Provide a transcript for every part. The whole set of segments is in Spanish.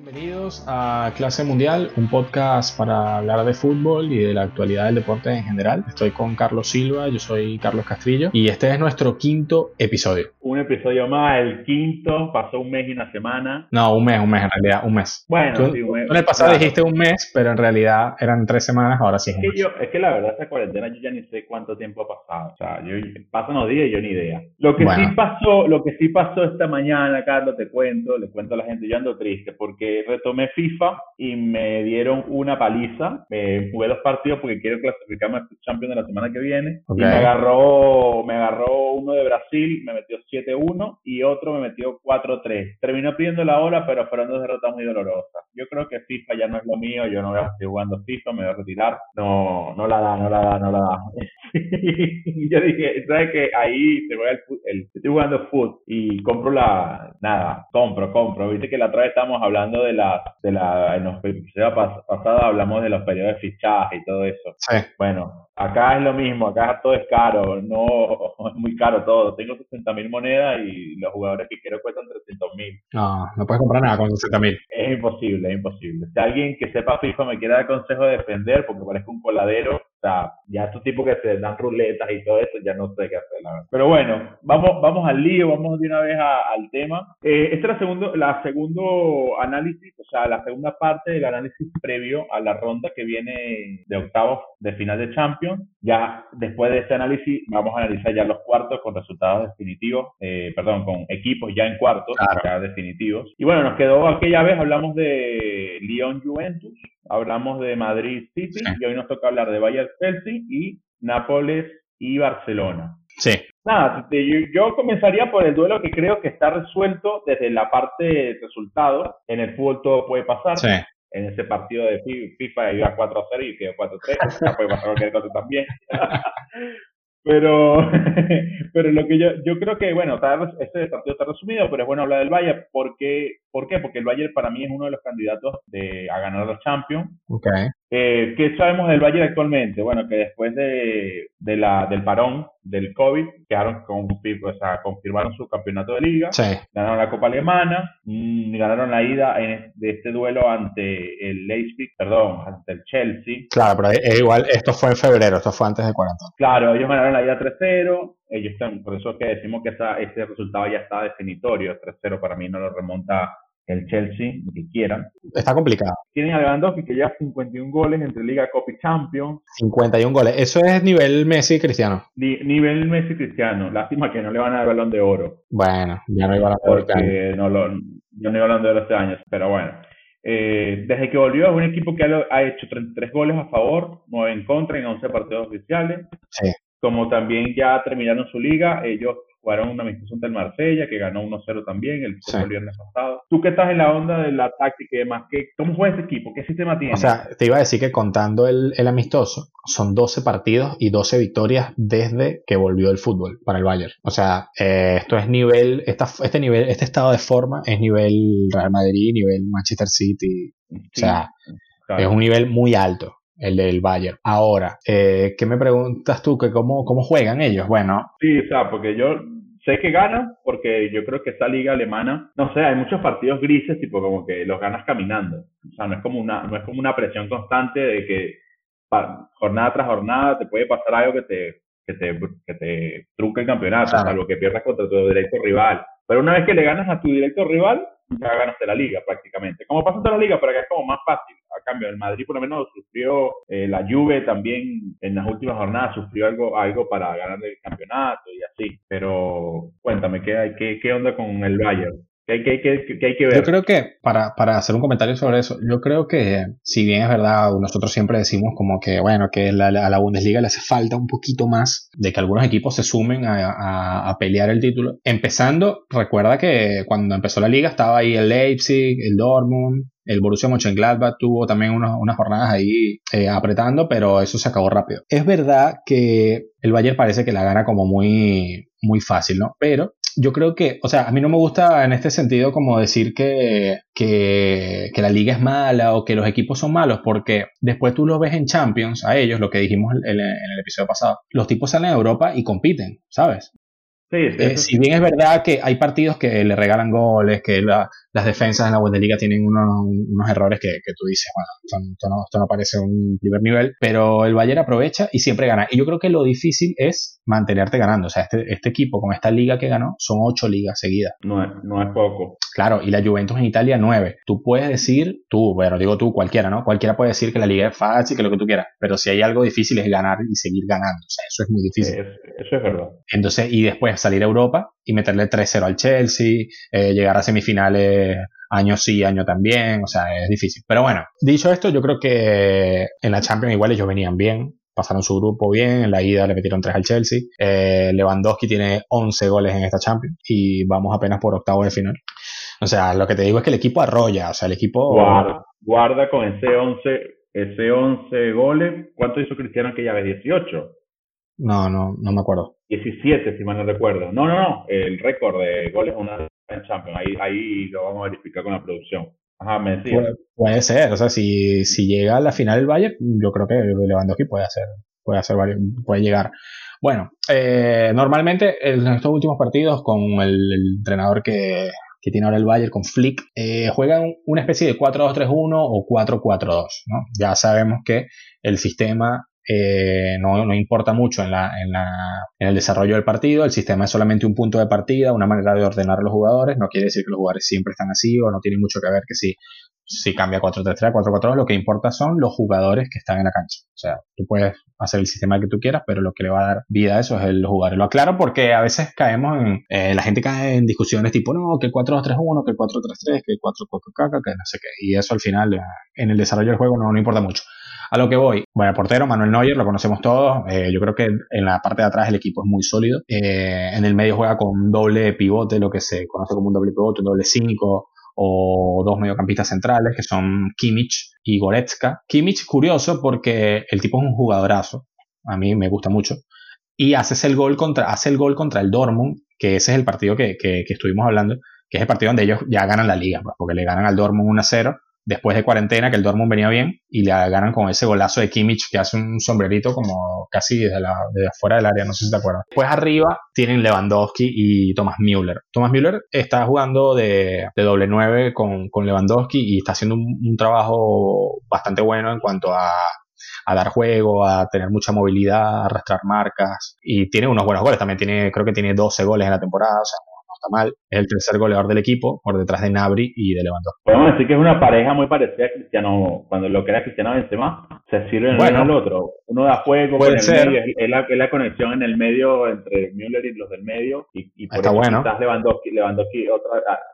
Bienvenidos a Clase Mundial, un podcast para hablar de fútbol y de la actualidad del deporte en general. Estoy con Carlos Silva, yo soy Carlos Castrillo y este es nuestro quinto episodio. Un episodio más, el quinto, pasó un mes y una semana. No, un mes, un mes en realidad, un mes. Bueno, tú, sí, un mes. tú en el pasado Claro. dijiste un mes, pero en realidad eran tres semanas, ahora sí es un que, mes. yo, es que la verdad, esta cuarentena yo ya ni sé cuánto tiempo ha pasado. O sea, yo, pasan los días y yo ni idea. Lo que Bueno. sí pasó, lo que sí pasó esta mañana, Carlos, te cuento, le cuento a la gente, yo ando triste porque retomé FIFA y me dieron una paliza. Eh, jugué dos partidos porque quiero clasificarme al Champions de la semana que viene. Y me agarró, me agarró uno de Brasil, me metió 7-1 y otro me metió 4-3. Terminó pidiendo la hora, pero fueron dos derrotas muy dolorosas. Yo creo que FIFA ya no es lo mío, yo no voy a seguir jugando FIFA, me voy a retirar. No, no la da, no la da, no la da. y yo dije, ¿sabes qué? Ahí se juega el, el- estoy jugando foot y compro la, nada, compro, compro. Viste que la otra vez estábamos hablando de la, de la, en los episodios pas- pasados hablamos de los periodos de fichaje y todo eso. Sí. Bueno, acá es lo mismo, acá todo es caro, no es muy caro todo. Tengo 60 mil monedas y los jugadores que quiero cuestan 300 mil. No, no puedes comprar nada con 60 mil. Es imposible, es imposible. Si alguien que sepa FIFA me quiere dar consejo de defender, porque parezco un coladero, sea, ya estos tipos que se dan ruletas y todo eso, ya no sé qué hacer, la verdad. Pero bueno, vamos, vamos al lío, vamos de una vez a- al tema. Eh, este es la segundo, la segundo análisis, o sea, la segunda parte del análisis previo a la ronda que viene de octavos de final de Champions. Ya después de este análisis, vamos a analizar ya los cuartos con resultados definitivos, eh, perdón, con equipos ya en cuartos, Claro. ya definitivos. Y bueno, nos quedó aquella vez, hablamos de Lyon Juventus, hablamos de Madrid City, Sí. y hoy nos toca hablar de Bayern Chelsea y Nápoles y Barcelona. Sí. Nada, yo, comenzaría por el duelo que creo que está resuelto desde la parte de resultados. En el fútbol todo puede pasar. Sí. En ese partido de Fi- FIFA iba 4 a 0 y quedó 4 a 3. Ya puede pasar cualquier cosa también. pero, pero lo que yo, yo creo que, bueno, está, este partido está resumido, pero es bueno hablar del Bayern. porque ¿Por qué? Porque el Bayern para mí es uno de los candidatos de, a ganar los Champions. Ok. Eh, ¿Qué sabemos del Bayern actualmente? Bueno, que después de, de la, del parón del COVID, quedaron con, o sea, confirmaron su campeonato de liga, Sí. ganaron la Copa Alemana, mm, ganaron la ida en, de este duelo ante el Leipzig, perdón, ante el Chelsea. Claro, pero es igual, esto fue en febrero, esto fue antes de 40. Claro, ellos ganaron la ida 3-0, ellos están, por eso es que decimos que esa, ese resultado ya está definitorio, 3-0 para mí no lo remonta el Chelsea, ni siquiera. Está complicado. Tienen a Lewandowski que lleva 51 goles entre Liga, Copa y Champions. 51 goles. Eso es nivel Messi Cristiano. Ni- nivel Messi Cristiano. Lástima que no le van a dar balón de oro. Bueno, ya no iba a la Porque no lo, yo no iba hablando de los este años. Pero bueno. Eh, desde que volvió es un equipo que ha, ha hecho 33 goles a favor, 9 en contra en 11 partidos oficiales. Sí. Como también ya terminaron su liga, ellos jugaron una amistosa ante el Marsella, que ganó 1-0 también el, Sí. el viernes pasado. Tú que estás en la onda de la táctica y demás, ¿qué, ¿cómo juega este equipo? ¿Qué sistema tiene? O sea, te iba a decir que contando el, el amistoso, son 12 partidos y 12 victorias desde que volvió el fútbol para el Bayern. O sea, eh, esto es nivel, esta, este nivel, este estado de forma es nivel Real Madrid, nivel Manchester City. O sea, claro. es un nivel muy alto el del Bayern. Ahora, eh, ¿qué me preguntas tú? Que cómo, ¿Cómo juegan ellos? Bueno, Sí, o sea, porque yo sé que ganan, porque yo creo que esa liga alemana, no sé, hay muchos partidos grises, tipo como que los ganas caminando. O sea, no es como una, no es como una presión constante de que pa- jornada tras jornada te puede pasar algo que te, que te, que te trunca el campeonato, Claro. salvo que pierdas contra tu directo rival. Pero una vez que le ganas a tu directo rival, ya ganaste la liga prácticamente. Como pasa en toda la liga, pero acá es como más fácil. Cambio, el Madrid por lo menos sufrió, eh, la Juve también en las últimas jornadas sufrió algo, algo para ganar el campeonato y así. Pero cuéntame, ¿qué, qué, qué onda con el Bayern? ¿Qué, hay- que ver? Yo creo que, para, para hacer un comentario sobre eso, yo creo que, si bien es verdad, nosotros siempre decimos como que, bueno, que la- la- a la Bundesliga le hace falta un poquito más de que algunos equipos se sumen a, a- a pelear el título. Empezando, recuerda que cuando empezó la liga estaba ahí el Leipzig, el Dortmund, el Borussia Mönchengladbach tuvo también unos- unas jornadas ahí eh, apretando, pero eso se acabó rápido. Es verdad que el Bayern parece que la gana como muy, muy fácil, ¿no? Pero yo creo que, o sea, a mí no me gusta en este sentido como decir que, que, que la liga es mala o que los equipos son malos, porque después tú los ves en Champions, a ellos, lo que dijimos en, en el episodio pasado, los tipos salen a Europa y compiten, ¿sabes? Sí, Eh, si bien es verdad que hay partidos que le regalan goles, que la, las defensas en la Bundesliga tienen unos, unos errores que, que, tú dices, bueno, esto, no, esto no parece un primer nivel, pero el Bayern aprovecha y siempre gana. Y yo creo que lo difícil es mantenerte ganando. O sea, este, este equipo con esta liga que ganó son ocho ligas seguidas. No es, no es poco. Claro, y la Juventus en Italia nueve. Tú puedes decir, tú, bueno, digo tú, cualquiera, ¿no? Cualquiera puede decir que la liga es fácil, que lo que tú quieras, pero si hay algo difícil es ganar y seguir ganando. O sea, eso es muy difícil. eso es verdad. Entonces, y después salir a Europa y meterle 3-0 al Chelsea, eh, llegar a semifinales año sí, año también, o sea, es difícil. Pero bueno, dicho esto, yo creo que en la Champions igual ellos venían bien, pasaron su grupo bien, en la ida le metieron 3 al Chelsea, eh, Lewandowski tiene 11 goles en esta Champions y vamos apenas por octavo de final. O sea, lo que te digo es que el equipo arrolla, o sea, el equipo... Guarda, guarda con ese 11, ese 11 goles, ¿cuánto hizo Cristiano aquella vez? 18. No, no, no me acuerdo. 17, si mal no recuerdo. No, no, no, el récord de goles una en Champions. Ahí, ahí lo vamos a verificar con la producción. Ajá, me decía. Puede, ser, o sea, si, si llega a la final el Bayern, yo creo que Lewandowski puede hacer, puede hacer puede llegar. Bueno, eh, normalmente en estos últimos partidos con el, entrenador que, que, tiene ahora el Bayern, con Flick, eh, juegan una especie de 4-2-3-1 o 4-4-2, ¿no? Ya sabemos que el sistema eh, no, no, importa mucho en, la, en, la, en, el desarrollo del partido, el sistema es solamente un punto de partida, una manera de ordenar a los jugadores, no quiere decir que los jugadores siempre están así o no tiene mucho que ver que si, si cambia 4-3-3 4-4-2, lo que importa son los jugadores que están en la cancha. O sea, tú puedes hacer el sistema que tú quieras, pero lo que le va a dar vida a eso es el jugador. Lo aclaro porque a veces caemos en, eh, la gente cae en discusiones tipo, no, que el 4-2-3-1, que el 4-3-3, que el 4-4-4, que no sé qué, y eso al final en el desarrollo del juego no, no importa mucho. A lo que voy, bueno, portero, Manuel Neuer, lo conocemos todos. Eh, yo creo que en la parte de atrás el equipo es muy sólido. Eh, en el medio juega con doble pivote, lo que se conoce como un doble pivote, un doble 5 o dos mediocampistas centrales, que son Kimmich y Goretzka. Kimmich, curioso, porque el tipo es un jugadorazo. A mí me gusta mucho. Y hace el gol contra, hace el gol contra el Dortmund, que ese es el partido que, que, que estuvimos hablando, que es el partido donde ellos ya ganan la liga, pues, porque le ganan al Dortmund 1-0 después de cuarentena, que el Dortmund venía bien, y le ganan con ese golazo de Kimmich que hace un sombrerito como casi desde, la, desde afuera del área, no sé si te acuerdas. Después arriba tienen Lewandowski y Thomas Müller. Thomas Müller está jugando de, de doble 9 con, con, Lewandowski y está haciendo un, trabajo bastante bueno en cuanto a, a dar juego, a tener mucha movilidad, a arrastrar marcas y tiene unos buenos goles. También tiene, creo que tiene 12 goles en la temporada, o sea, mal. Es el tercer goleador del equipo, por detrás de Nabri y de Lewandowski. Podemos decir que es una pareja muy parecida a Cristiano, cuando lo que era Cristiano Benzema, se sirve el uno al otro. Uno da juego puede ser. medio, es, la, es, la, conexión en el medio entre Müller y los del medio, y, y por Está eso bueno. quizás Lewandowski, Lewandowski otra,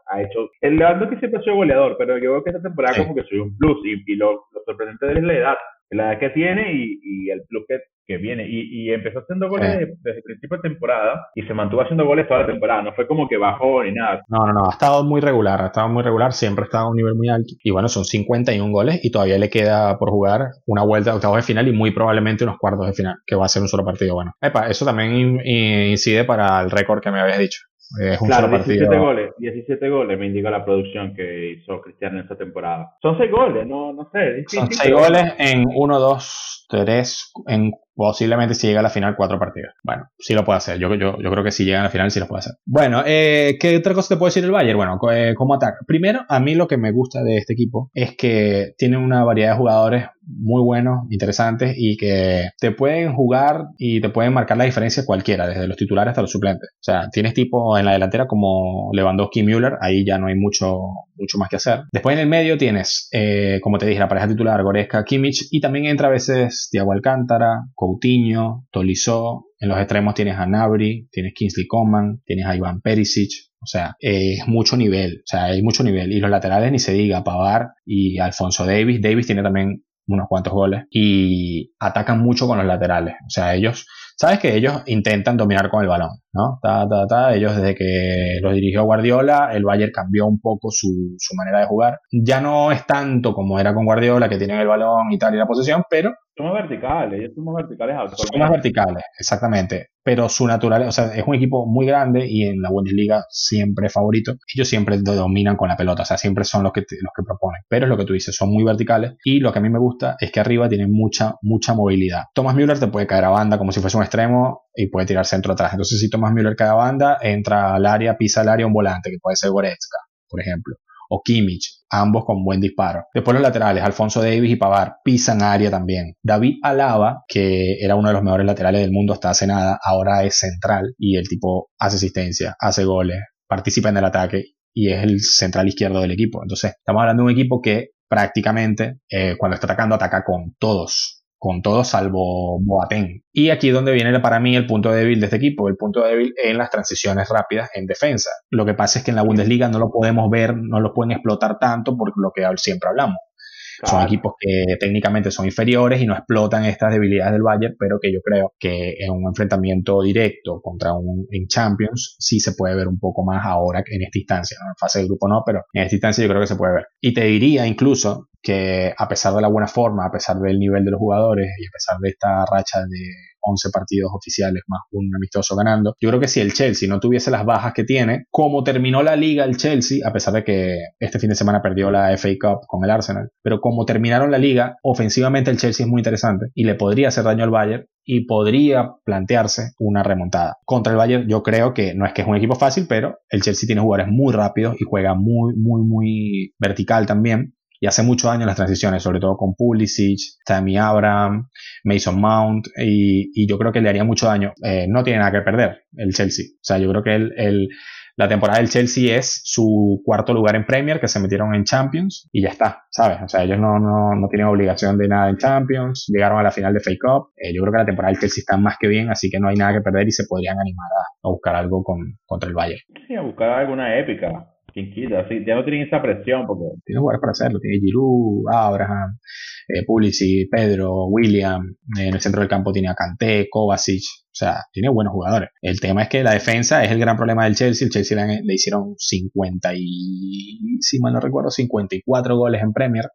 ha, hecho... El Lewandowski siempre ha sido goleador, pero yo creo que esta temporada como que soy un plus, y, y lo, lo sorprendente de él es la edad la edad que tiene y, y el plus que, que viene. Y, y, empezó haciendo goles desde, el principio de temporada y se mantuvo haciendo goles toda la temporada. No fue como que bajó ni nada. No, no, no. Ha estado muy regular. Ha estado muy regular. Siempre ha estado a un nivel muy alto. Y bueno, son 51 goles y todavía le queda por jugar una vuelta de octavos de final y muy probablemente unos cuartos de final, que va a ser un solo partido. Bueno, Epa, eso también incide para el récord que me habías dicho. Es un claro, solo 17 partido. goles, 17 goles me indica la producción que hizo Cristiano en esta temporada. Son 6 goles, no, no sé. Son 6 goles en 1, 2, 3, en posiblemente si llega a la final cuatro partidos. Bueno, sí lo puede hacer. Yo, yo, yo creo que si llega a la final sí lo puede hacer. Bueno, eh, ¿qué otra cosa te puede decir el Bayern? Bueno, eh, como ataque. Primero, a mí lo que me gusta de este equipo es que tiene una variedad de jugadores muy buenos, interesantes y que te pueden jugar y te pueden marcar la diferencia cualquiera, desde los titulares hasta los suplentes. O sea, tienes tipo en la delantera como Lewandowski Müller, ahí ya no hay mucho, mucho más que hacer. Después en el medio tienes, eh, como te dije, la pareja titular Goreska, Kimmich y también entra a veces Thiago Alcántara, Coutinho, Tolisso. En los extremos tienes a Nabri, tienes Kingsley Coman, tienes a Iván Perisic. O sea, es mucho nivel. O sea, hay mucho nivel. Y los laterales ni se diga, Pavar y Alfonso Davis. Davis tiene también unos cuantos goles y atacan mucho con los laterales. O sea, ellos, sabes que ellos intentan dominar con el balón, ¿no? Ta, ta, ta. Ellos desde que los dirigió Guardiola, el Bayern cambió un poco su, su manera de jugar. Ya no es tanto como era con Guardiola, que tienen el balón y tal y la posesión, pero somos verticales, ellos somos verticales Son más verticales, exactamente. Pero su naturaleza, o sea, es un equipo muy grande y en la Bundesliga siempre favorito. Ellos siempre dominan con la pelota, o sea, siempre son los que, los que proponen. Pero es lo que tú dices, son muy verticales. Y lo que a mí me gusta es que arriba tienen mucha, mucha movilidad. Thomas Müller te puede caer a banda como si fuese un extremo y puede tirar centro atrás. Entonces, si Thomas Müller cae a banda, entra al área, pisa al área un volante, que puede ser Goretzka, por ejemplo o Kimmich, ambos con buen disparo. Después los laterales, Alfonso Davis y Pavar, pisan área también. David Alaba, que era uno de los mejores laterales del mundo hasta hace nada, ahora es central y el tipo hace asistencia, hace goles, participa en el ataque y es el central izquierdo del equipo. Entonces, estamos hablando de un equipo que prácticamente eh, cuando está atacando ataca con todos con todo salvo Boateng. Y aquí es donde viene para mí el punto débil de este equipo, el punto débil en las transiciones rápidas en defensa. Lo que pasa es que en la Bundesliga no lo podemos ver, no lo pueden explotar tanto por lo que siempre hablamos. Son equipos que técnicamente son inferiores y no explotan estas debilidades del Bayern, pero que yo creo que en un enfrentamiento directo contra un en Champions sí se puede ver un poco más ahora que en esta instancia. En fase de grupo no, pero en esta instancia yo creo que se puede ver. Y te diría incluso que a pesar de la buena forma, a pesar del nivel de los jugadores y a pesar de esta racha de 11 partidos oficiales más un amistoso ganando. Yo creo que si el Chelsea no tuviese las bajas que tiene, como terminó la liga el Chelsea, a pesar de que este fin de semana perdió la FA Cup con el Arsenal, pero como terminaron la liga, ofensivamente el Chelsea es muy interesante y le podría hacer daño al Bayern y podría plantearse una remontada. Contra el Bayern yo creo que no es que es un equipo fácil, pero el Chelsea tiene jugadores muy rápidos y juega muy, muy, muy vertical también y hace muchos años las transiciones, sobre todo con Pulisic, Tammy Abraham, Mason Mount, y, yo creo que le haría mucho daño. Eh, no tiene nada que perder el Chelsea. O sea, yo creo que el, la temporada del Chelsea es su cuarto lugar en Premier, que se metieron en Champions, y ya está, ¿sabes? O sea, ellos no, no, no tienen obligación de nada en Champions, llegaron a la final de Fake Cup. Eh, yo creo que la temporada del Chelsea está más que bien, así que no hay nada que perder y se podrían animar a, buscar algo con, contra el Bayern. Sí, a buscar alguna épica. Quien así, ya no tienen esa presión porque... Tiene jugadores para hacerlo, tiene Giroud, Abraham, eh, Pulisic, Pedro, William, en el centro del campo tiene a Kanté, Kovacic, o sea, tiene buenos jugadores. El tema es que la defensa es el gran problema del Chelsea, el Chelsea le, hicieron 50 y, si mal no recuerdo, 54 goles en Premier,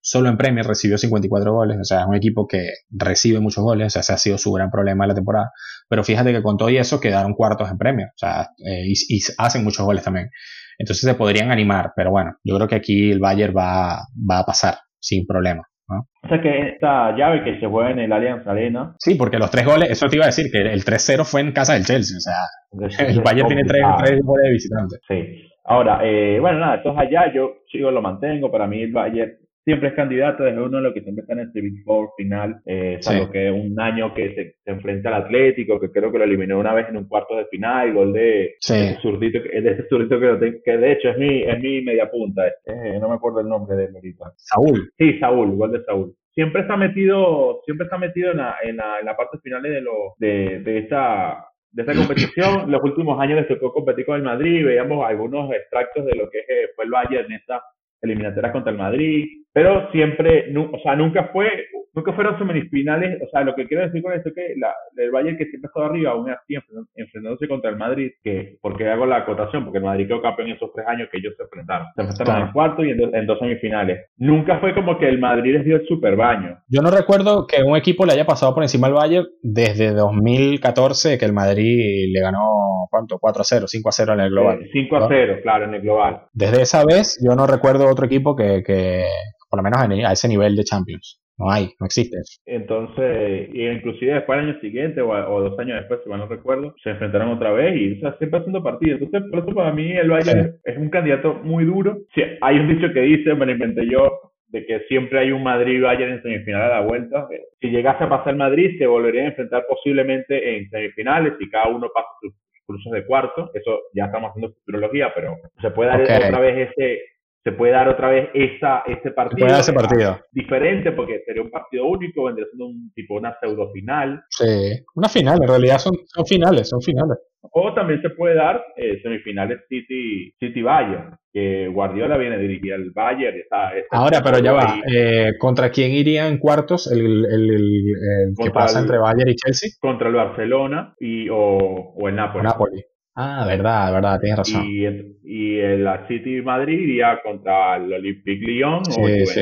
solo en Premier recibió 54 goles, o sea, es un equipo que recibe muchos goles, o sea, ese ha sido su gran problema de la temporada. Pero fíjate que con todo y eso quedaron cuartos en Premier, o sea, eh, y, hacen muchos goles también. Entonces se podrían animar, pero bueno, yo creo que aquí el Bayern va, va a pasar sin problema. O sea que esta llave que se juega en el Allianz Arena. Sí, porque los tres goles, eso te iba a decir, que el 3-0 fue en casa del Chelsea. O sea, el Bayern tiene tres, goles de visitante. Sí. Ahora, eh, bueno, nada, entonces allá yo sigo lo mantengo. Para mí el Bayern siempre es candidato, es uno de los que siempre está en este Big Four final, eh, salvo que un año que se, enfrenta al Atlético, que creo que lo eliminó una vez en un cuarto de final, gol de ese zurdito, de ese zurdito que, que de hecho es mi, es mi media punta, eh, no me acuerdo el nombre de él ahorita. Saúl. Sí, Saúl, gol de Saúl. Siempre está metido, siempre está metido en la, en la, en la parte final de, lo, de, de esta de esta competición. Los últimos años le tocó competir con el Madrid, veíamos algunos extractos de lo que fue el Bayern en esta eliminatorias contra el Madrid, pero siempre, o sea, nunca fue, nunca fueron semifinales, o sea, lo que quiero decir con esto es que la, el Bayern que siempre estado arriba, aún así enfrentándose contra el Madrid, que, porque hago la acotación, porque el Madrid quedó campeón en esos tres años que ellos se enfrentaron, se enfrentaron en cuarto y en, dos semifinales. Nunca fue como que el Madrid les dio el super baño. Yo no recuerdo que un equipo le haya pasado por encima al Bayern desde 2014, que el Madrid le ganó, ¿cuánto? 4 a 0, 5 a 0 en el global. 5 a 0, claro, en el global. Desde esa vez, yo no recuerdo otro equipo que, que por lo menos a ese nivel de Champions. No hay, no existe. Entonces, inclusive después al año siguiente o, dos años después, si mal no recuerdo, se enfrentaron otra vez y o sea, siempre haciendo partidos. Entonces, por eso para mí el Bayern es un candidato muy duro. Sí, hay un dicho que dice, me lo inventé yo, de que siempre hay un Madrid-Bayern en semifinal a la vuelta. Si llegase a pasar Madrid, se volvería a enfrentar posiblemente en semifinales y cada uno pasa sus cruces de cuarto. Eso ya estamos haciendo futurología, pero se puede dar otra vez ese se puede dar otra vez esa, ese partido. ese partido. Diferente porque sería un partido único, vendría siendo un tipo una pseudo final. Sí, una final, en realidad son, son finales, son finales. O también se puede dar eh, semifinales City, City Bayern, que Guardiola viene a dirigir al Bayern. Está, Ahora, pero ya va, eh, ¿contra quién iría en cuartos el, el, el, que pasa entre Bayern y Chelsea? Contra el Barcelona y, o, o el Napoli. Napoli. Ah, verdad, verdad, tienes razón. Y, y el City Madrid iría contra el Olympique Lyon sí, Sí,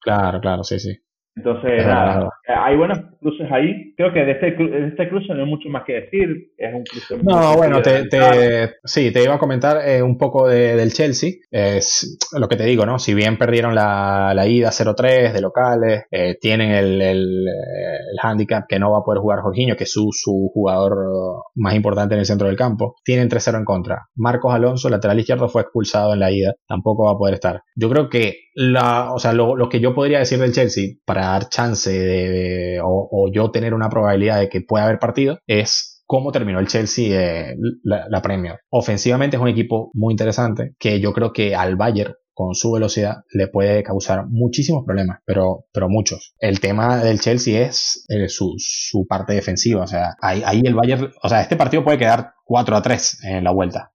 claro, claro, sí, sí. Entonces, nada, hay buenos cruces ahí. Creo que de este, de este cruce no hay mucho más que decir. Es un cruce muy No, bueno, te, te, sí, te iba a comentar eh, un poco de, del Chelsea. Es lo que te digo, ¿no? Si bien perdieron la, la ida 0-3 de locales, eh, tienen el, el, el, handicap que no va a poder jugar Jorginho, que es su, su jugador más importante en el centro del campo. Tienen 3-0 en contra. Marcos Alonso, lateral izquierdo, fue expulsado en la ida. Tampoco va a poder estar. Yo creo que la, o sea, lo, lo que yo podría decir del Chelsea para dar chance de, o, o, yo tener una probabilidad de que pueda haber partido es cómo terminó el Chelsea eh, la, la Premier. Ofensivamente es un equipo muy interesante que yo creo que al Bayern con su velocidad le puede causar muchísimos problemas, pero, pero muchos. El tema del Chelsea es eh, su, su, parte defensiva, o sea, ahí, ahí, el Bayern, o sea, este partido puede quedar 4 a 3 en la vuelta,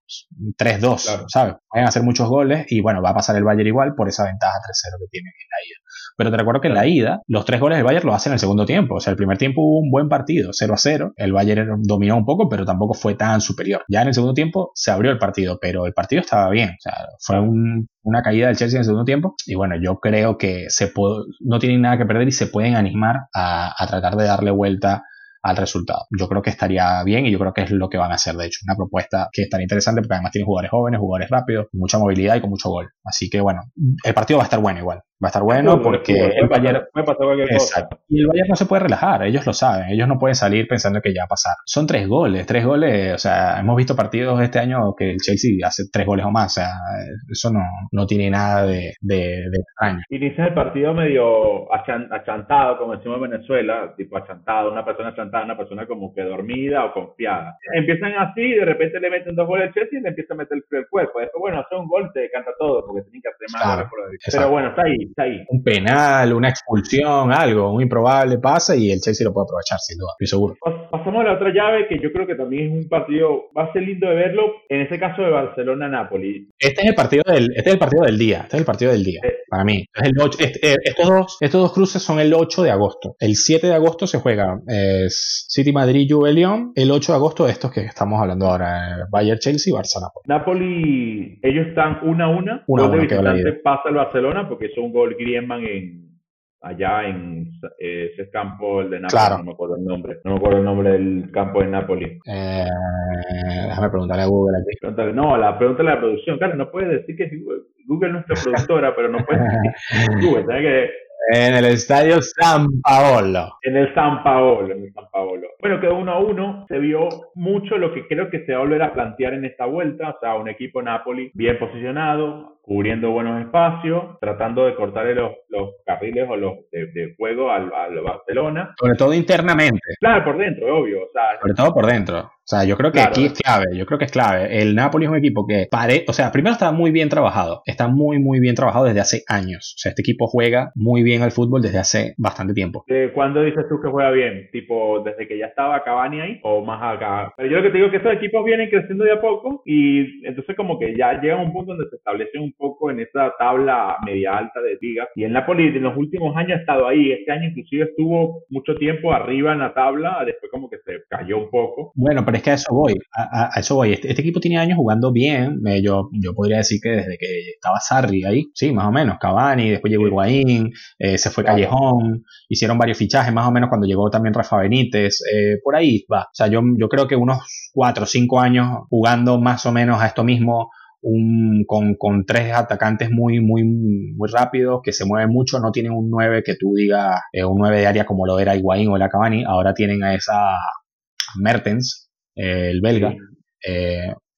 3-2, claro. ¿sabes? Pueden hacer muchos goles y bueno, va a pasar el Bayern igual por esa ventaja 3-0 que tiene en la ida. Pero te recuerdo que en la ida, los tres goles del Bayern lo hacen en el segundo tiempo. O sea, el primer tiempo hubo un buen partido, 0 a 0. El Bayern dominó un poco, pero tampoco fue tan superior. Ya en el segundo tiempo se abrió el partido, pero el partido estaba bien. O sea, fue un, una caída del Chelsea en el segundo tiempo. Y bueno, yo creo que se puede, no tienen nada que perder y se pueden animar a, a tratar de darle vuelta al resultado. Yo creo que estaría bien y yo creo que es lo que van a hacer, de hecho, una propuesta que estaría interesante porque además tiene jugadores jóvenes, jugadores rápidos, mucha movilidad y con mucho gol. Así que bueno, el partido va a estar bueno igual. Va a estar bueno porque el Bayern, exacto, y el Bayern no se puede relajar, ellos lo saben, ellos no pueden salir pensando que ya va a pasar. Son tres goles, tres goles, o sea, hemos visto partidos este año que el Chelsea hace tres goles o más, o sea, eso no, no tiene nada de, de, de extraño. Inicia el partido medio achantado, como decimos en Venezuela, tipo achantado, una persona achantada, una persona como que dormida o confiada. Empiezan así y de repente le meten dos goles al Chelsea y le empieza a meter el cuerpo. Después, bueno, hace un gol, te canta todo, porque tienen que hacer más claro, Pero bueno, está ahí está ahí. Un penal, una expulsión, algo, un improbable pasa y el Chelsea lo puede aprovechar, sin duda, estoy seguro. Pasamos a la otra llave que yo creo que también es un partido, va a ser lindo de verlo, en este caso de Barcelona-Napoli. Este es el partido del, este es el partido del día, este es el partido del día, eh, para mí. Es el 8, este, eh, estos, dos, estos dos cruces son el 8 de agosto. El 7 de agosto se juega eh, City Madrid, Juve León. El 8 de agosto estos que estamos hablando ahora, eh, Bayern Chelsea y Barça Napoli. Napoli, ellos están una a una. Una a una. visitante pasa el Barcelona porque es un gol Griezmann en allá en ese campo el de Napoli, claro. no me acuerdo el nombre, no me acuerdo el nombre del campo de Napoli. Eh, déjame preguntarle a Google aquí. No, la pregunta de la producción, claro, no puedes decir que Google es nuestra productora, pero no puedes decir Google, tiene que en el estadio San Paolo. En el San Paolo, en el San Paolo. Bueno, quedó uno a uno. Se vio mucho lo que creo que se va a volver a plantear en esta vuelta. O sea, un equipo Napoli bien posicionado, cubriendo buenos espacios, tratando de cortarle los, los carriles o los de, de juego al, al, Barcelona. Sobre todo internamente. Claro, por dentro, obvio. O sea, Sobre todo por dentro. O sea, yo creo que claro. aquí es clave, yo creo que es clave. El Napoli es un equipo que, pare, o sea, primero está muy bien trabajado, está muy, muy bien trabajado desde hace años. O sea, este equipo juega muy bien al fútbol desde hace bastante tiempo. ¿De cuándo dices tú que juega bien? ¿Tipo desde que ya estaba Cavani ahí o más acá? Pero yo lo que te digo es que estos equipos vienen creciendo de a poco y entonces como que ya llegan a un punto donde se establecen un poco en esa tabla media alta de liga. Y el Napoli en los últimos años ha estado ahí. Este año inclusive estuvo mucho tiempo arriba en la tabla, después como que se cayó un poco. Bueno, pero es que a eso voy, a, a eso voy. Este, este, equipo tiene años jugando bien. Eh, yo, yo podría decir que desde que estaba Sarri ahí, sí, más o menos, Cavani, después llegó Higuaín, eh, se fue claro. Callejón, hicieron varios fichajes, más o menos cuando llegó también Rafa Benítez, eh, por ahí va. O sea, yo, yo creo que unos cuatro o cinco años jugando más o menos a esto mismo. Un, con, con, tres atacantes muy, muy, muy rápidos, que se mueven mucho, no tienen un 9 que tú digas, eh, un 9 de área como lo era Higuaín o la Cavani, ahora tienen a esa Mertens, el belga.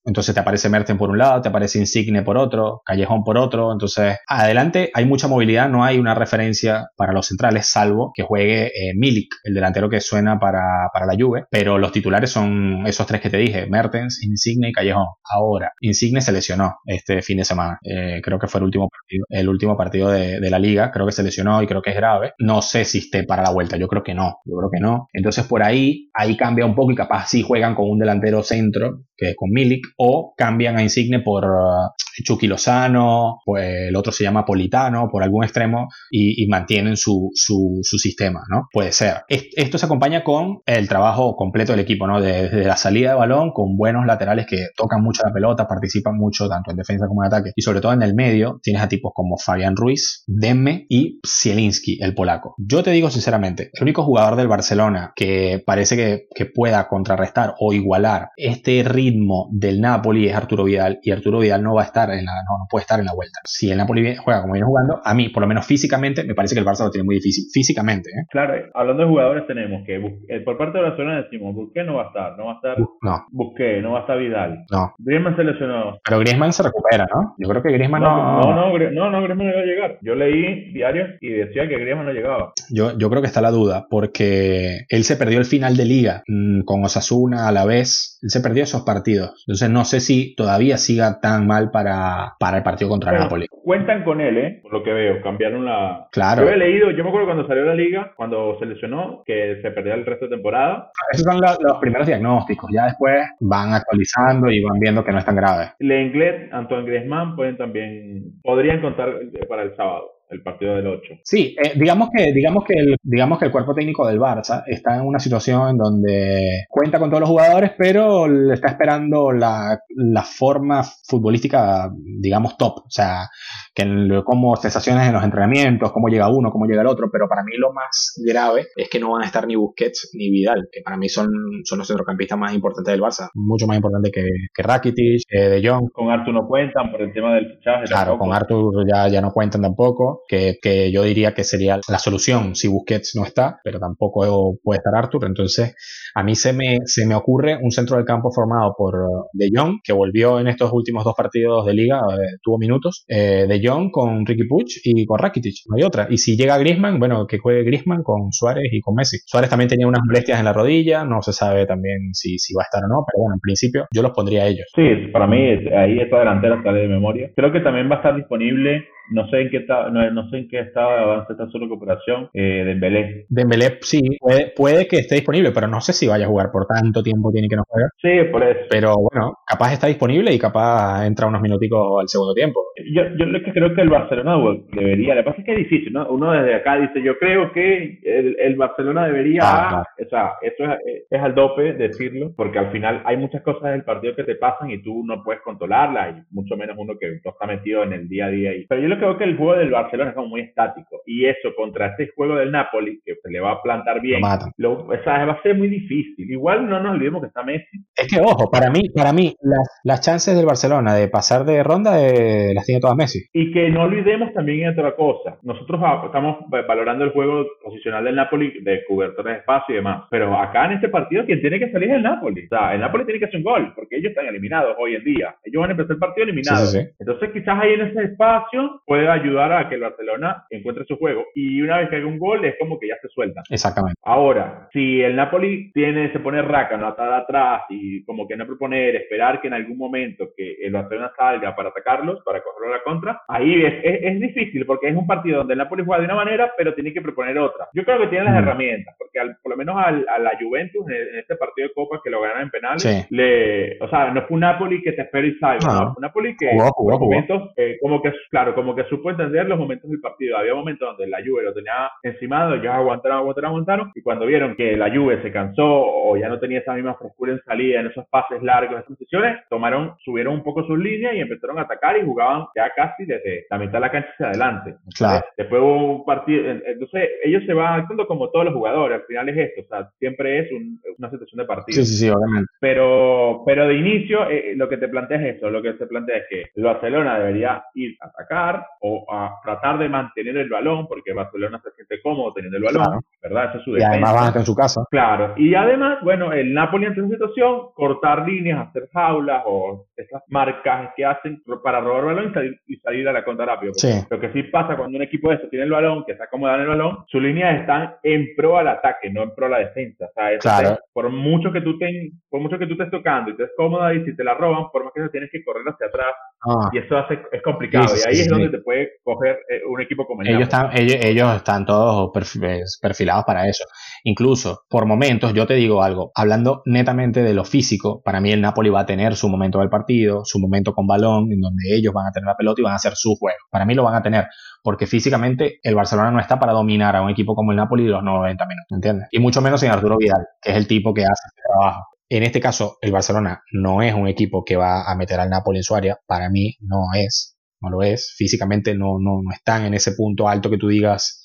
Entonces te aparece Mertens por un lado, te aparece Insigne por otro, Callejón por otro. Entonces, adelante hay mucha movilidad, no hay una referencia para los centrales, salvo que juegue eh, Milik, el delantero que suena para, para, la Juve. Pero los titulares son esos tres que te dije, Mertens, Insigne y Callejón. Ahora, Insigne se lesionó este fin de semana. Eh, creo que fue el último partido, el último partido de, de, la liga. Creo que se lesionó y creo que es grave. No sé si esté para la vuelta, yo creo que no. Yo creo que no. Entonces, por ahí, ahí cambia un poco y capaz sí juegan con un delantero centro, que es con Milik o cambian a Insigne por uh, Chucky Lozano, pues el otro se llama Politano, por algún extremo, y, mantienen su, su, sistema, ¿no? Puede ser. Esto se acompaña con el trabajo completo del equipo, ¿no? Desde la salida de balón, con buenos laterales que tocan mucho la pelota, participan mucho tanto en defensa como en ataque, y sobre todo en el medio tienes a tipos como Fabián Ruiz, Demme y Zielinski, el polaco. Yo te digo sinceramente, el único jugador del Barcelona que parece que, que pueda contrarrestar o igualar este ritmo del Napoli es Arturo Vidal, y Arturo Vidal no va a estar en la, no, puede estar en la vuelta. Si el Napoli juega como viene jugando, a mí, por lo menos físicamente, me parece que el Barça lo tiene muy difícil. Físicamente, ¿eh? Claro, hablando de jugadores, tenemos que eh, por parte de Barcelona decimos, Busqué no va a estar, no va a estar no. Busqué, no va a estar Vidal. No. Griezmann se lesionó. Pero Griezmann se recupera, ¿no? Yo creo que Griezmann no. No, no, no, no, Griezmann no iba a llegar. Yo leí diarios y decía que Griezmann no llegaba. Yo, yo creo que está la duda, porque él se perdió el final de liga mm, con Osasuna a la vez. Él se perdió esos partidos. Entonces no sé si todavía siga tan mal para, para el partido contra Napoli. Cuentan con él, ¿eh? Por lo que veo, cambiaron la... Claro. Yo he leído, yo me acuerdo cuando salió la liga, cuando se lesionó, que se perdía el resto de temporada. Esos son los, primeros diagnósticos, ya después van actualizando y van viendo que no es tan grave. Lenglet, Antoine Griezmann pueden también, podrían contar para el sábado el partido del 8. Sí, eh, digamos, que, digamos, que el, digamos que el cuerpo técnico del Barça está en una situación en donde cuenta con todos los jugadores, pero le está esperando la, la forma futbolística, digamos, top. O sea, que como sensaciones en los entrenamientos, cómo llega uno, cómo llega el otro, pero para mí lo más grave es que no van a estar ni Busquets ni Vidal, que para mí son, son los centrocampistas más importantes del Barça, mucho más importantes que, que Rakitic, eh, De Jong. Con Artur no cuentan por el tema del fichaje. Claro, con Artur ya, ya no cuentan tampoco, que, yo diría que sería la solución si Busquets no está, pero tampoco puede estar Artur, entonces a mí se me, se me ocurre un centro del campo formado por uh, De Jong, que volvió en estos últimos dos partidos de liga, eh, tuvo minutos, eh, De Jong con Ricky Puch y con Rakitic, no hay otra. Y si llega Griezmann, bueno, que juegue Griezmann con Suárez y con Messi. Suárez también tenía unas molestias en la rodilla, no se sabe también si, si va a estar o no, pero bueno, en principio yo los pondría a ellos. Sí, para mí ahí esta delantera sale de memoria. Creo que también va a estar disponible no sé en qué está, no, sé en qué estado de avance está su recuperación. Eh, Dembélé. Dembélé sí, puede, puede, que esté disponible, pero no sé si vaya a jugar por tanto tiempo tiene que no juegue. Sí, por eso. Pero bueno, capaz está disponible y capaz entra unos minuticos al segundo tiempo. Yo, yo lo que creo que el Barcelona debería, lo que pasa es que es difícil, ¿no? Uno desde acá dice, yo creo que el, Barcelona debería, ah, o sea, eso es, es, al dope decirlo, porque al final hay muchas cosas del partido que te pasan y tú no puedes controlarlas, y mucho menos uno que está metido en el día a día. Pero yo lo creo que el juego del Barcelona es como muy estático. Y eso contra este juego del Napoli, que se le va a plantar bien, lo, o sea, va a ser muy difícil. Igual no nos olvidemos que está Messi. Es que, ojo, para mí, para mí las, las chances del Barcelona de pasar de ronda eh, las tiene todas Messi. Y que no olvidemos también otra cosa. Nosotros estamos valorando el juego posicional del Napoli de cobertura de espacio y demás. Pero acá en este partido, quien tiene que salir es el Napoli. O sea, el Napoli tiene que hacer un gol, porque ellos están eliminados hoy en día. Ellos van a empezar el partido eliminados. Entonces, quizás ahí en ese espacio puede ayudar a que el Barcelona encuentre su juego. Y una vez que hay un gol, es como que ya se suelta. Exactamente. Ahora, si el Napoli tiene, se pone raca, no atar atrás y como que no proponer, esperar que en algún momento que el Barcelona salga para atacarlos, para cogerlo a la contra, ahí es, es, difícil porque es un partido donde el Napoli juega de una manera, pero tiene que proponer otra. Yo creo que tiene las mm. herramientas, porque por lo menos al, a la Juventus en, este partido de Copa que lo ganan en penales, le, o sea, no fue un Napoli que te espera y salga, no. fue un Napoli que jugó, momentos, eh, como que, claro, como que supo entender los momentos del partido. Había momentos donde la Juve lo tenía encimado, ellos aguantaron, aguantaron, aguantaron, y cuando vieron que la Juve se cansó o ya no tenía esa misma frescura en salida, en esos pases largos, en esas posiciones, tomaron, subieron un poco sus líneas y empezaron a atacar y jugaban ya casi desde la mitad de la cancha hacia adelante. Claro. Después hubo un partido, entonces ellos se van actuando como todos los jugadores, al final es esto, o sea, siempre es una situación de partido. Sí, sí, sí, obviamente. Pero, pero de inicio, eh, lo que te plantea es eso, lo que se plantea es que el Barcelona debería ir a atacar o a tratar de mantener el balón, porque Barcelona se siente cómodo teniendo el balón, ¿verdad? Esa es su defensa. Y además van a estar en su casa. Claro, y además, bueno, el Napoli en esa situación, cortar líneas, hacer jaulas o esas marcas que hacen para robar el balón y salir, y salir a la contra rápido. Lo que sí pasa cuando un equipo de eso tiene el balón, que está acomodado en el balón, sus líneas están en pro al ataque, no en pro a la defensa. O sea, claro. por mucho que tú ten, por mucho que tú estés tocando y estés cómoda y si te la roban, por más que eso tienes que correr hacia atrás ah. y eso hace, es complicado. y ahí es donde te puede coger eh, un equipo como el ellos están, ellos, ellos, están todos perfilados creados para eso. Incluso, por momentos, yo te digo algo, hablando netamente de lo físico, para mí el Napoli va a tener su momento del partido, su momento con balón, en donde ellos van a tener la pelota y van a hacer su juego. Para mí lo van a tener, porque físicamente el Barcelona no está para dominar a un equipo como el Napoli los 90 minutos, ¿entiendes? Y mucho menos sin Arturo Vidal, que es el tipo que hace este trabajo. En este caso, el Barcelona no es un equipo que va a meter al Napoli en su área. Para mí no es, no lo es. Físicamente no, no, no están en ese punto alto que tú digas,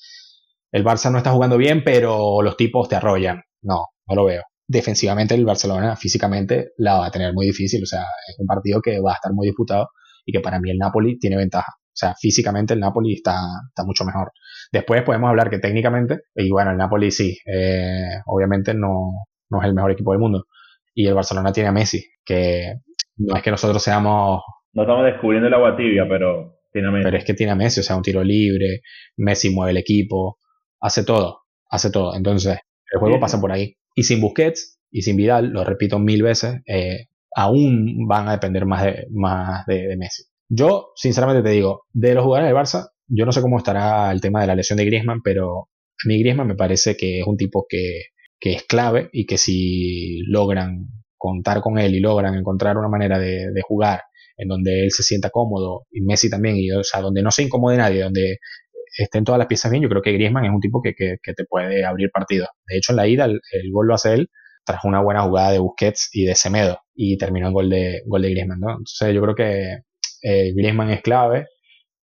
el Barça no está jugando bien, pero los tipos te arrollan. No, no lo veo. Defensivamente el Barcelona físicamente la va a tener muy difícil. O sea, es un partido que va a estar muy disputado y que para mí el Napoli tiene ventaja. O sea, físicamente el Napoli está, está mucho mejor. Después podemos hablar que técnicamente, y bueno, el Napoli sí, eh, obviamente no, no es el mejor equipo del mundo. Y el Barcelona tiene a Messi, que no es que nosotros seamos... No estamos descubriendo el agua tibia, pero tiene a Messi. Pero es que tiene a Messi, o sea, un tiro libre, Messi mueve el equipo, hace todo, hace todo. Entonces, el juego pasa por ahí. Y sin Busquets y sin Vidal, lo repito mil veces, eh, aún van a depender más de, más de, Messi. Yo, sinceramente te digo, de los jugadores del Barça, yo no sé cómo estará el tema de la lesión de Griezmann, pero a mí Griezmann me parece que es un tipo que, que es clave y que si logran contar con él y logran encontrar una manera de, de, jugar en donde él se sienta cómodo y Messi también, y o sea, donde no se incomode nadie, donde estén todas las piezas bien, yo creo que Griezmann es un tipo que, que, te puede abrir partidos. De hecho, en la ida el, gol lo hace él tras una buena jugada de Busquets y de Semedo y terminó en gol de, gol de Griezmann. ¿no? Entonces yo creo que eh, Griezmann es clave,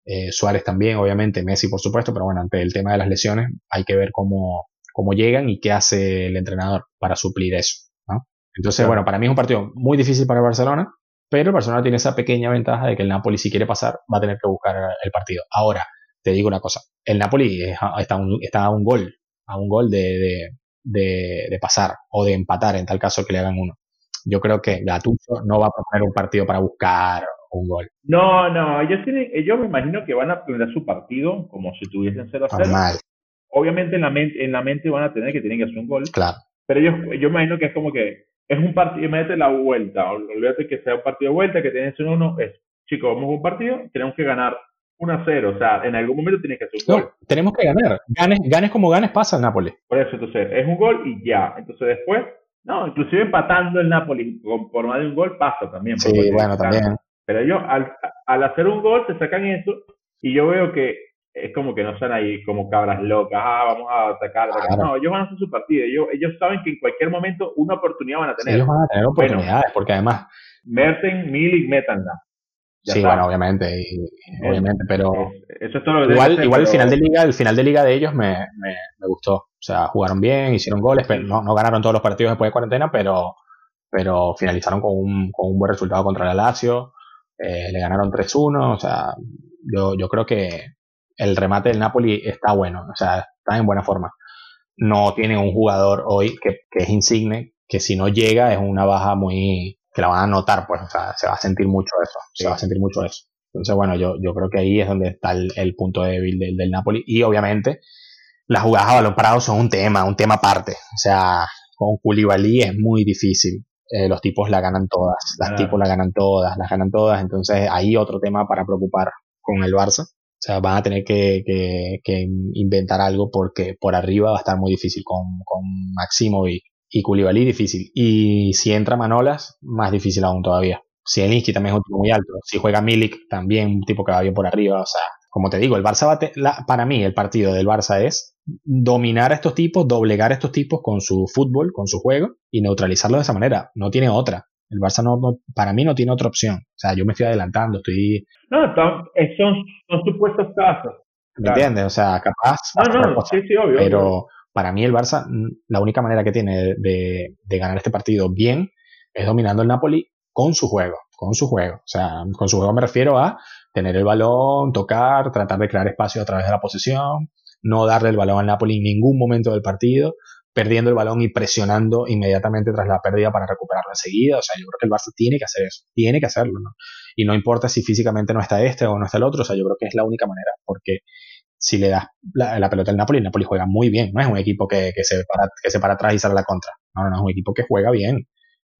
eh, Suárez también, obviamente, Messi por supuesto, pero bueno, ante el tema de las lesiones hay que ver cómo, cómo llegan y qué hace el entrenador para suplir eso. ¿no? Entonces, bueno, para mí es un partido muy difícil para el Barcelona, pero el Barcelona tiene esa pequeña ventaja de que el Napoli si quiere pasar va a tener que buscar el partido. Ahora, te digo una cosa, el Napoli está, un, está a un gol, a un gol de, de, pasar o de empatar en tal caso que le hagan uno. Yo creo que Gattuso no va a poner un partido para buscar un gol. No, no, ellos, tienen, ellos me imagino que van a poner su partido como si tuviesen 0 a 0. Obviamente en la, mente, en la mente van a tener que tienen que hacer un gol. Claro. Pero yo, yo imagino que es como que es un partido, imagínate la vuelta, olvídate que sea un partido de vuelta, que tienes un uno, es, chicos, vamos a un partido, tenemos que ganar 1 a 0. O sea, en algún momento tienes que hacer un gol. Tenemos que ganar. Ganes, ganes como ganes, pasa el Napoli. Por eso, entonces, es un gol y ya. Entonces, después, no, inclusive empatando el Napoli por más de un gol pasa también. Sí, bueno, también. Pero ellos, al, al hacer un gol, se sacan eso y yo veo que es como que no están ahí como cabras locas, ah, vamos a atacar. No, ellos van a hacer su partido. Ellos, ellos saben que en cualquier momento una oportunidad van a tener. ellos van a tener oportunidades, porque además. Merten, Milik, métanla sí, bueno, obviamente, obviamente, pero igual, igual el final de liga, el final de liga de ellos me, me, me, gustó. O sea, jugaron bien, hicieron goles, pero no, no ganaron todos los partidos después de cuarentena, pero, pero finalizaron con un, con un buen resultado contra el Lazio. Eh, le ganaron 3-1, o sea, yo, yo creo que el remate del Napoli está bueno, o sea, está en buena forma. No tiene un jugador hoy que, que es insigne, que si no llega es una baja muy, que la van a notar, pues, o sea, se va a sentir mucho eso, se va a sentir mucho eso. Entonces, bueno, yo, yo creo que ahí es donde está el, punto débil del, del, Napoli. Y obviamente, las jugadas a balón parado son un tema, un tema aparte. O sea, con Koulibaly es muy difícil. Eh, los tipos la ganan todas, las tipos la ganan todas, las ganan todas. Entonces, ahí otro tema para preocupar con el Barça. O sea, van a tener que, que, que inventar algo porque por arriba va a estar muy difícil con, con Maximovic y Koulibaly difícil. Y si entra Manolas, más difícil aún todavía. Si Elinsky también es un tipo muy alto. Si juega Milik, también un tipo que va bien por arriba. O sea, como te digo, el Barça va para mí el partido del Barça es dominar a estos tipos, doblegar a estos tipos con su fútbol, con su juego y neutralizarlo de esa manera. No tiene otra. El Barça no, para mí no tiene otra opción. O sea, yo me estoy adelantando, estoy... No, son, son supuestos casos. ¿Me entiendes? O sea, capaz... No, no, sí, sí, obvio. Pero para mí el Barça, la única manera que tiene de, ganar este partido bien es dominando el Napoli con su juego, con su juego. O sea, con su juego me refiero a tener el balón, tocar, tratar de crear espacio a través de la posesión, no darle el balón al Napoli en ningún momento del partido, perdiendo el balón y presionando inmediatamente tras la pérdida para recuperarlo enseguida. O sea, yo creo que el Barça tiene que hacer eso, tiene que hacerlo, ¿no? Y no importa si físicamente no está este o no está el otro, o sea, yo creo que es la única manera, porque si le das la, pelota al Napoli, el Napoli juega muy bien, no es un equipo que, que, se para, que se para atrás y sale a la contra, no, no, no, es un equipo que juega bien,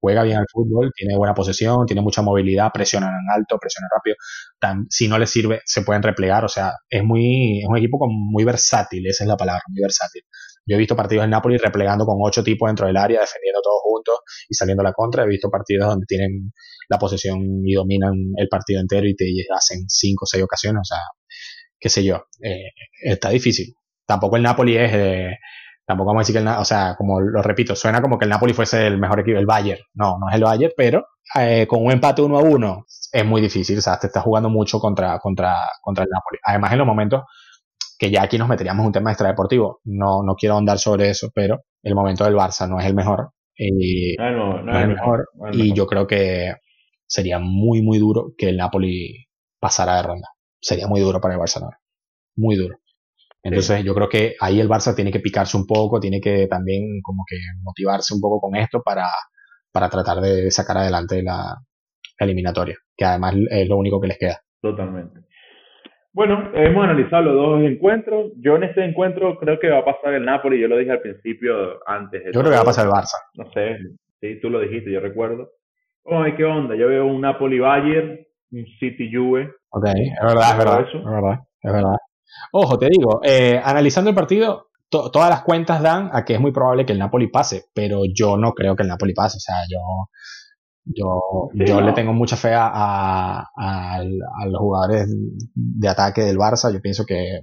juega bien al fútbol, tiene buena posesión, tiene mucha movilidad, presiona en alto, presiona rápido, si no le sirve se pueden replegar, o sea, es muy, es un equipo muy versátil, esa es la palabra, muy versátil. Yo he visto partidos en Napoli replegando con ocho tipos dentro del área, defendiendo todos juntos y saliendo a la contra. He visto partidos donde tienen la posesión y dominan el partido entero y te hacen cinco o seis ocasiones. O sea, qué sé yo. Eh, está difícil. Tampoco el Napoli es... Eh, tampoco vamos a decir que el, o sea, como lo repito, suena como que el Napoli fuese el mejor equipo, el Bayern. No, no es el Bayern, pero eh, con un empate uno a uno es muy difícil. O sea, te estás jugando mucho contra, contra, contra el Napoli. Además, en los momentos que ya aquí nos meteríamos en un tema extradeportivo. No, no quiero andar sobre eso, pero el momento del Barça no es el mejor. Y ah, no, no, es el mejor. y yo creo que sería muy, muy duro que el Napoli pasara de ronda. Sería muy duro para el Barcelona. Muy duro. Entonces yo creo que ahí el Barça tiene que picarse un poco, tiene que también como que motivarse un poco con esto para, para tratar de sacar adelante la eliminatoria, que además es lo único que les queda. Totalmente. Bueno, hemos analizado los dos encuentros. Yo en este encuentro creo que va a pasar el Napoli. Yo lo dije al principio antes. Yo creo que va a pasar el Barça. No sé, sí, tú lo dijiste, yo recuerdo. Ay, ¿qué onda? Yo veo un Napoli-Bayern, un City-Juve. Ok, es verdad, es verdad, es verdad, es verdad. Ojo, te digo, eh, analizando el partido, todas las cuentas dan a que es muy probable que el Napoli pase, pero yo no creo que el Napoli pase. O sea, yo yo, yo le tengo mucha fe a, a, los jugadores de ataque del Barça. Yo pienso que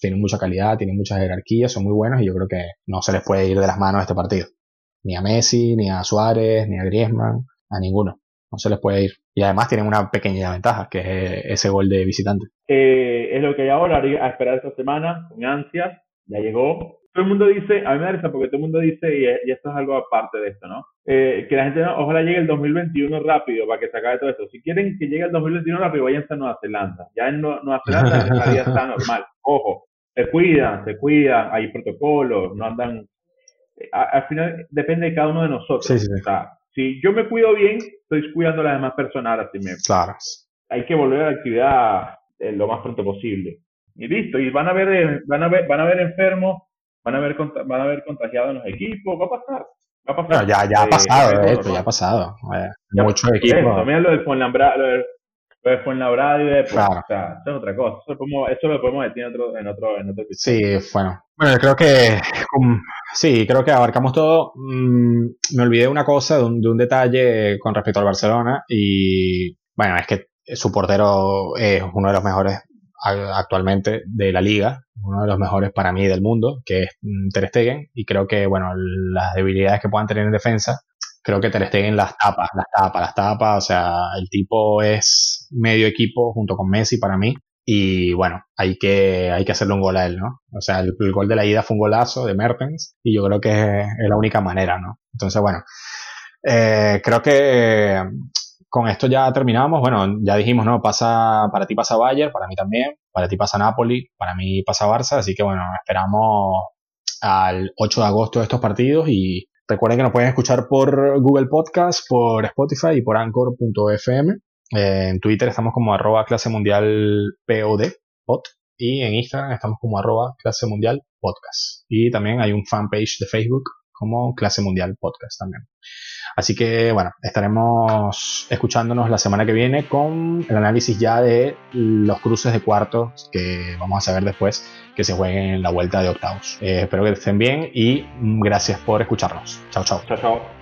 tienen mucha calidad, tienen mucha jerarquía, son muy buenos y yo creo que no se les puede ir de las manos este partido. Ni a Messi, ni a Suárez, ni a Griezmann, a ninguno. No se les puede ir. Y además tienen una pequeña ventaja, que es ese gol de visitante. Eh, es lo que hay ahora, a esperar esta semana, con ansias. Ya llegó, todo el mundo dice, a mí me da risa porque todo el mundo dice, y, esto es algo aparte de esto, ¿no? Eh, que la gente, ojalá llegue el 2021 rápido para que se acabe todo esto. Si quieren que llegue el 2021 rápido, váyanse a Nueva Zelanda. Ya en Nueva Zelanda la vida está normal. Ojo, se cuidan, se cuidan, hay protocolos, no andan... Eh, al final depende de cada uno de nosotros. Sí, sí. O sea, si yo me cuido bien, estoy cuidando a las demás personas así mismo. Claro. Hay que volver a la actividad eh, lo más pronto posible. Y listo, y van a ver, van a ver, van a ver enfermos van a haber, van a haber contagiado en los equipos, va a pasar. Va a pasar. ya, ya ha eh, pasado, de hecho, ya ha pasado. Eh, muchos equipos. también lo del Fuenlabrada, lo Fuenlabrada y de, pues, claro. o sea, eso es otra cosa. Eso lo podemos, eso lo podemos decir en otro, en otro, en otro episodio. Sí, bueno. Bueno, creo que, sí, creo que abarcamos todo. Mm, me olvidé una cosa, de un, de un detalle con respecto al Barcelona y, bueno, es que su portero es uno de los mejores actualmente de la liga, uno de los mejores para mí del mundo, que es mm, Ter Stegen, y creo que, bueno, las debilidades que puedan tener en defensa, creo que Ter Stegen las tapa, las tapa, las tapa, o sea, el tipo es medio equipo junto con Messi para mí, y bueno, hay que, hay que hacerle un gol a él, ¿no? O sea, el, gol de la ida fue un golazo de Mertens, y yo creo que es, la única manera, ¿no? Entonces, bueno, eh, creo que con esto ya terminamos. Bueno, ya dijimos, ¿no? Pasa, para ti pasa Bayern, para mí también, para ti pasa Napoli, para mí pasa Barça, así que bueno, esperamos al 8 de agosto estos partidos y recuerden que nos pueden escuchar por Google Podcast, por Spotify y por Anchor.fm. Eh, en Twitter estamos como arroba clase mundial POD, pod, y en Instagram estamos como arroba clase mundial podcast. Y también hay un fanpage de Facebook como clase mundial podcast también. Así que bueno, estaremos escuchándonos la semana que viene con el análisis ya de los cruces de cuartos que vamos a saber después que se jueguen en la vuelta de octavos. Eh, espero que estén bien y gracias por escucharnos. Chao, chao. Chao, chao.